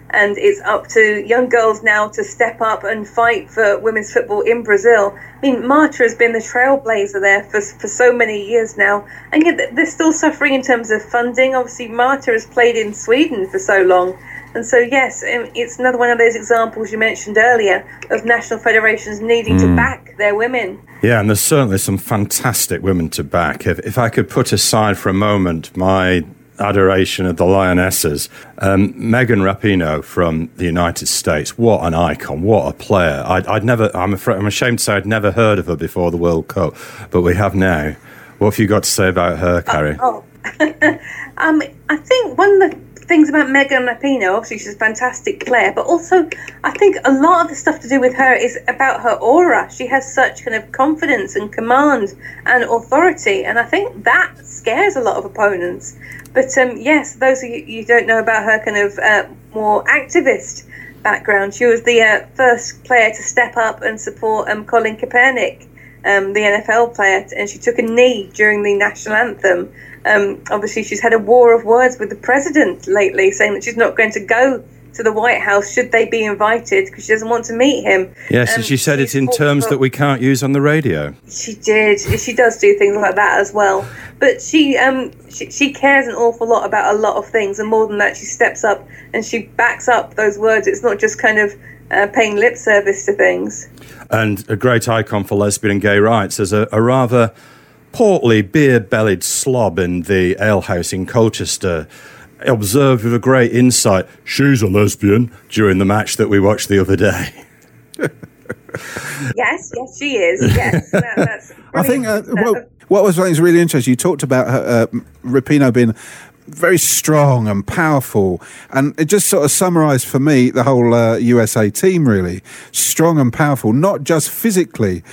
And it's up to young girls now to step up and fight for women's football in Brazil. I mean, Marta has been the trailblazer there for, for so many years now, and yet they're still suffering in terms of funding. Obviously, Marta has played in Sweden for so long, and so yes, um, it's another one of those examples you mentioned earlier of national federations needing to Mm. back their women. Yeah, and there's certainly some fantastic women to back. If, if I could put aside for a moment my adoration of the Lionesses, um, Megan Rapinoe from the United States, what an icon, what a player. I'd, I'd never, I'm, afraid, I'm ashamed to say I'd never heard of her before the World Cup, but we have now. What have you got to say about her, Carrie? Oh, [LAUGHS] um, I think one of the things about Megan Rapinoe, obviously she's a fantastic player, but also I think a lot of the stuff to do with her is about her aura. She has such kind of confidence and command and authority, and I think that scares a lot of opponents. But um, yes, those of you don't know about her kind of uh, more activist background, she was the uh, first player to step up and support um, Colin Kaepernick um, the NFL player, and she took a knee during the national anthem. Um, obviously, she's had a war of words with the president lately, saying that she's not going to go to the White House should they be invited because she doesn't want to meet him. Yes, Um, and she said it in terms that we can't use on the radio. She did. She does do things like that as well. But she um she, she cares an awful lot about a lot of things, and more than that, she steps up and she backs up those words. It's not just kind of uh, paying lip service to things. and a great icon for lesbian and gay rights as a, a rather portly, beer bellied slob in the alehouse in Colchester. Observed with a great insight, she's a lesbian during the match that we watched the other day. [LAUGHS] Yes, yes, she is. Yes, that, that's. [LAUGHS] I think uh, what, what was really interesting. You talked about her, uh, Rapinoe being very strong and powerful, and it just sort of summarised for me the whole uh, USA team. Really strong and powerful, not just physically,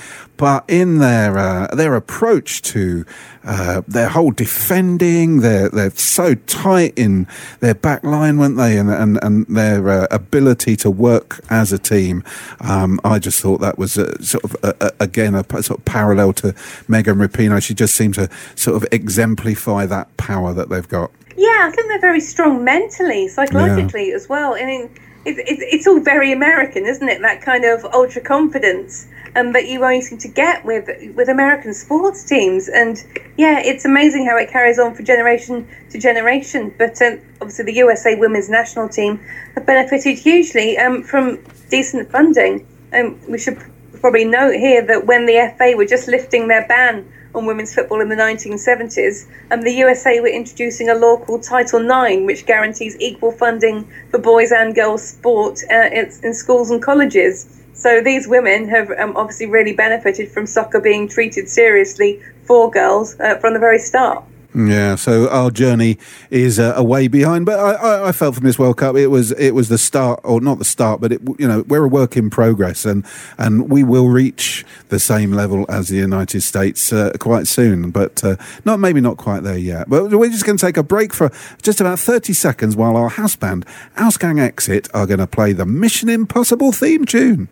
but in their uh, their approach to uh, their whole defending. They're they're so tight in their back line, weren't they? And and, and their uh, ability to work as a team. Um, I just thought that was uh, sort of uh, uh, again a sort of parallel to Megan Rapinoe. She just seemed to sort of exemplify that power that they've got. Yeah, I think they're very strong mentally, psychologically as well. I mean, it, it, it's all very American, isn't it? That kind of ultra confidence um, that you only seem to get with with American sports teams. And yeah, it's amazing how it carries on from generation to generation. But um, obviously, the USA women's national team have benefited hugely um, from decent funding. Um, we should probably note here that when the FA were just lifting their ban on women's football in the 1970s, and the USA were introducing a law called Title IX, which guarantees equal funding for boys and girls sport uh, in, schools and colleges. So these women have um, obviously really benefited from soccer being treated seriously for girls uh, from the very start. Yeah, so our journey is uh, a way behind, but I, I, I felt from this World Cup it was it was the start, or not the start, but it you know we're a work in progress, and and we will reach the same level as the United States uh, quite soon, but uh, not maybe not quite there yet. But we're just going to take a break for just about thirty seconds while our house band Ausgang Exit are going to play the Mission Impossible theme tune.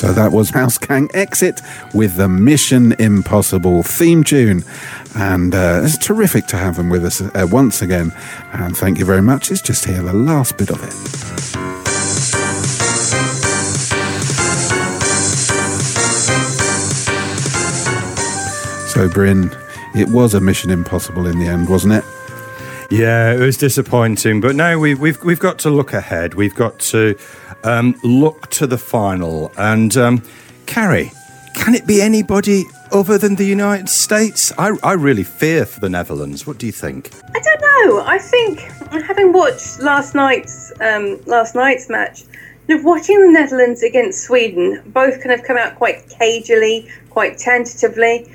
So that was Ausgang Exit with the Mission Impossible theme tune. And uh, it's terrific to have them with us uh, once again. And thank you very much. It's just here, the last bit of it. So, Bryn, it was a Mission Impossible in the end, wasn't it? Yeah, it was disappointing, but now we've we've we've got to look ahead. We've got to um, look to the final. And um, Carrie, can it be anybody other than the United States? I, I really fear for the Netherlands. What do you think? I don't know. I think having watched last night's um, last night's match, you know, watching the Netherlands against Sweden, both kind of come out quite cagily, quite tentatively.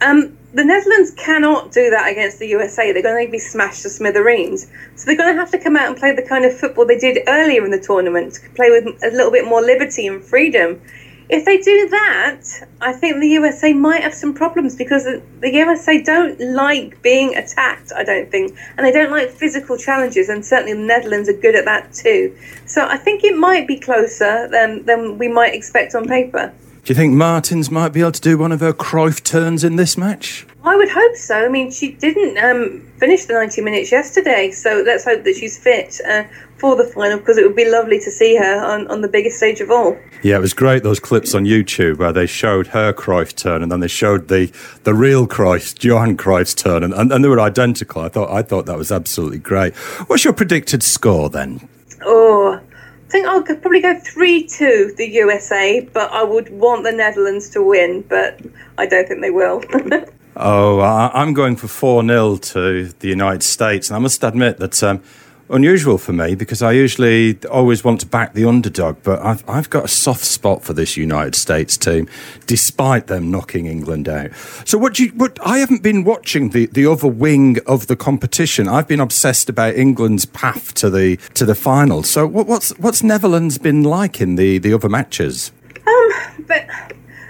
Um, the Netherlands cannot do that against the USA. They're going to be smashed to smithereens. So they're going to have to come out and play the kind of football they did earlier in the tournament, play with a little bit more liberty and freedom. If they do that, I think the USA might have some problems because the USA don't like being attacked, I don't think, and they don't like physical challenges, and certainly the Netherlands are good at that too. So I think it might be closer than, than we might expect on paper. Do you think Martens might be able to do one of her Cruyff turns in this match? I would hope so. I mean, she didn't um, finish the 90 minutes yesterday, so let's hope that she's fit uh, for the final because it would be lovely to see her on, on the biggest stage of all. Yeah, it was great. Those clips on YouTube where they showed her Cruyff turn and then they showed the the real Cruyff, Johan Cruyff's turn, and, and, and they were identical. I thought I thought that was absolutely great. What's your predicted score then? Oh, I think I'll probably go 3 2 the USA, but I would want the Netherlands to win, but I don't think they will. [LAUGHS] Oh, I'm going for 4 0 to the United States. And I must admit that um, unusual for me because I usually always want to back the underdog. But I've, I've got a soft spot for this United States team, despite them knocking England out. So, what do you, what, I haven't been watching the, the other wing of the competition. I've been obsessed about England's path to the, to the final. So, what, what's, what's Netherlands been like in the, the other matches? Um, but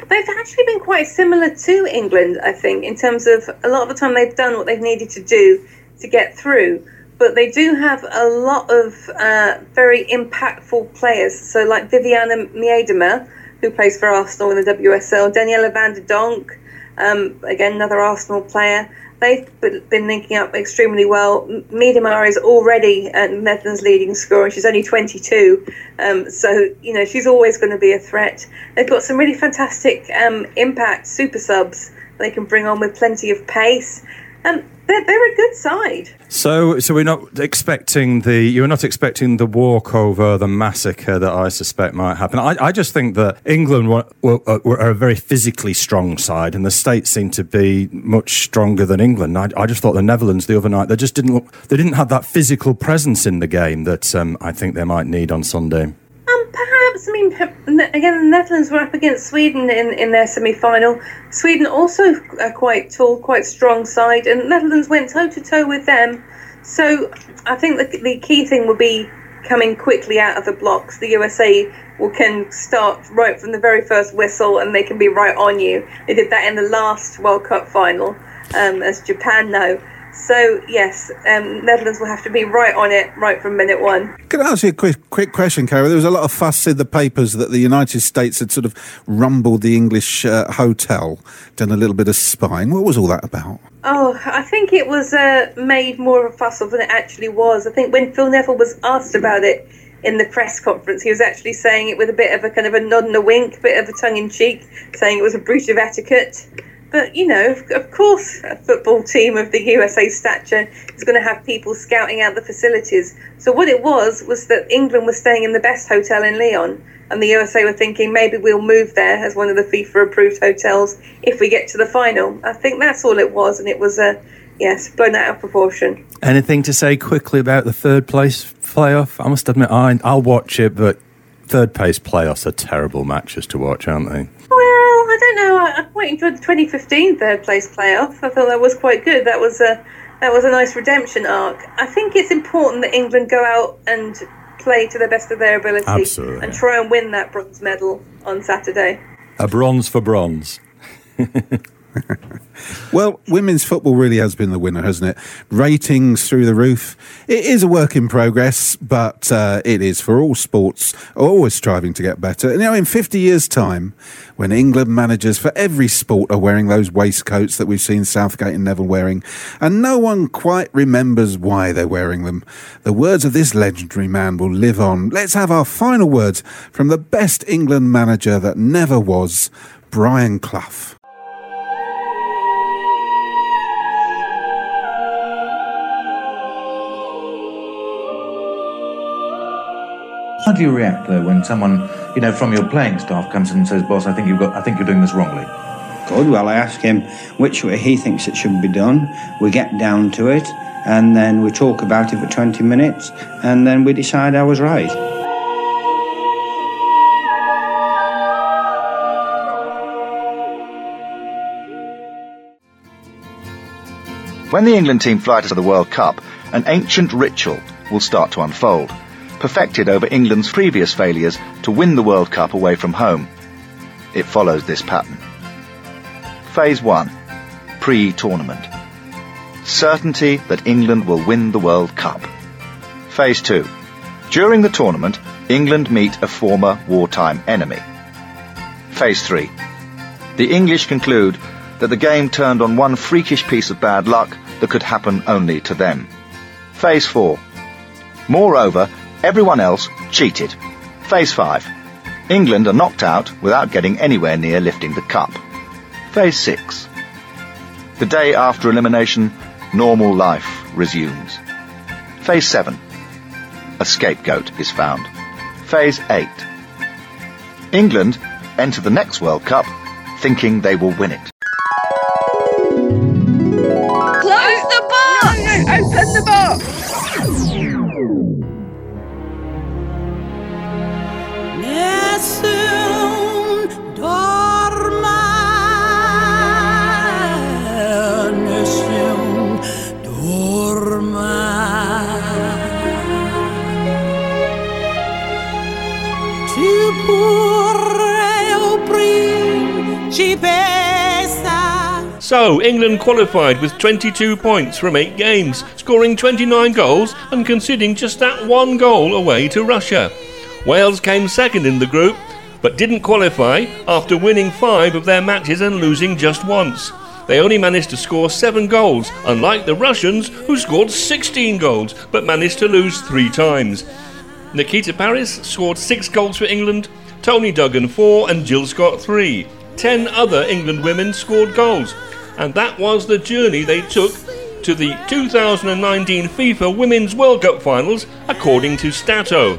they've actually been quite similar to England, I think, in terms of a lot of the time they've done what they've needed to do to get through. But they do have a lot of uh, very impactful players. So, like Vivianne Miedema, who plays for Arsenal in the WSL, Danielle van de Donk, um, again, another Arsenal player. They've been linking up extremely well. Miedema is already uh, Netherlands' leading scorer. She's only 22, um, so you know she's always going to be a threat. They've got some really fantastic um, impact super subs they can bring on with plenty of pace. Um, they're, they're a good side. So, so we're not expecting the you're not expecting the walkover, the massacre that I suspect might happen. I, I just think that England were, were, were a very physically strong side, and the States seem to be much stronger than England. I, I just thought the Netherlands the other night they just didn't look, they didn't have that physical presence in the game that um, I think they might need on Sunday. I mean, again, the Netherlands were up against Sweden in, in their semi-final. Sweden also a quite tall, quite strong side, and Netherlands went toe to toe with them. So I think the, the key thing will be coming quickly out of the blocks. The USA will can start right from the very first whistle, and they can be right on you. They did that in the last World Cup final, um, as Japan know. So yes, um, Netherlands will have to be right on it right from minute one. Can I ask you a quick, quick question, Cara? There was a lot of fuss in the papers that the United States had sort of rumbled the English uh, hotel, done a little bit of spying. What was all that about? Oh, I think it was uh, made more of a fuss of than it actually was. I think when Phil Neville was asked about it in the press conference, he was actually saying it with a bit of a kind of a nod and a wink, bit of a tongue in cheek, saying it was a breach of etiquette. But you know, of- course, a football team of the USA stature is going to have people scouting out the facilities. So what it was was that England was staying in the best hotel in Lyon, and the USA were thinking maybe we'll move there as one of the FIFA-approved hotels if we get to the final. I think that's all it was, and it was a yes blown out of proportion. Anything to say quickly about the third place playoff? I must admit, I, I'll watch it, but third place playoffs are terrible matches to watch, aren't they? I don't know. I, I quite enjoyed the 2015 third place playoff. I thought that was quite good. That was a that was a nice redemption arc. I think it's important that England go out and play to the best of their ability Absolutely. and try and win that bronze medal on Saturday. A bronze for bronze. [LAUGHS] Well, women's football really has been the winner, hasn't it? Ratings through the roof. It is a work in progress, but uh, it is for all sports, always striving to get better. You know, in 50 years' time, when England managers for every sport are wearing those waistcoats that we've seen Southgate and Neville wearing, and no one quite remembers why they're wearing them, the words of this legendary man will live on. Let's have our final words from the best England manager that never was, Brian Clough. How do you react though when someone you know, from your playing staff comes in and says, "Boss, I think you've got, I think you're doing this wrongly." Good. Well, I ask him which way he thinks it should be done. We get down to it, and then we talk about it for 20 minutes, and then we decide I was right. When the England team fly to the World Cup, an ancient ritual will start to unfold, perfected over England's previous failures to win the World Cup away from home. It follows this pattern. Phase 1 Pre tournament. Certainty that England will win the World Cup. Phase 2 During the tournament, England meet a former wartime enemy. Phase 3 The English conclude that the game turned on one freakish piece of bad luck that could happen only to them. Phase 4 Moreover, everyone else cheated. Phase 5 England are knocked out without getting anywhere near lifting the cup. Phase 6 The day after elimination, normal life resumes. Phase 7 A scapegoat is found. Phase 8 England enter the next World Cup thinking they will win it. So, England qualified with 22 points from 8 games, scoring 29 goals and conceding just that one goal away to Russia. Wales came second in the group, but didn't qualify after winning 5 of their matches and losing just once. They only managed to score 7 goals, unlike the Russians, who scored 16 goals but managed to lose 3 times. Nikita Parris scored 6 goals for England, Toni Duggan 4 and Jill Scott 3. 10 other England women scored goals, and that was the journey they took to the 2019 FIFA Women's World Cup finals, according to Stato.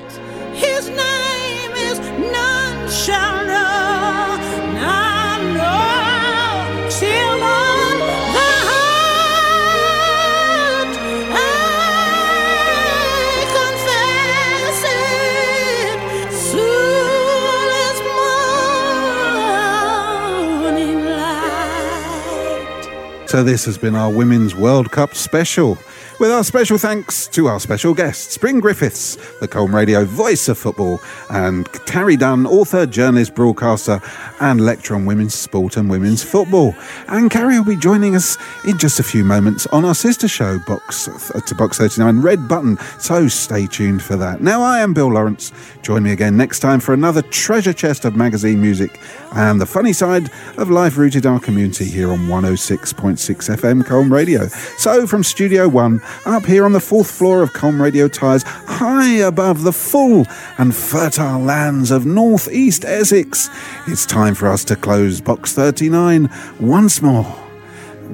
So this has been our Women's World Cup special. With our special thanks to our special guests, Bryn Griffiths, the Colne Radio voice of football, and Carrie Dunn, author, journalist, broadcaster, and lecturer on women's sport and women's football. And Carrie will be joining us in just a few moments on our sister show, Box uh, to Box 39, Red Button. So stay tuned for that. Now I am Bill Lawrence. Join me again next time for another treasure chest of magazine music and the funny side of life rooted our community here on 106.6 FM Colne Radio. So from Studio One, up here on the fourth floor of Colne Radio Tires, high above the full and fertile lands of northeast Essex, it's time for us to close Box 39 once more.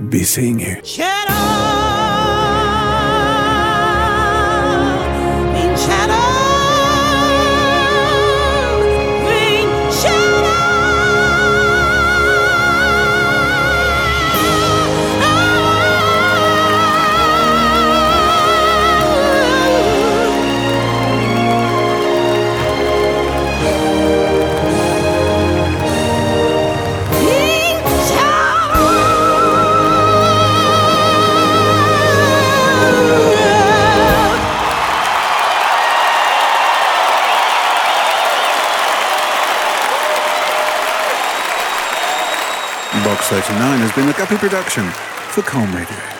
Be seeing you. Box 39 has been a Guppy production for Colne Radio.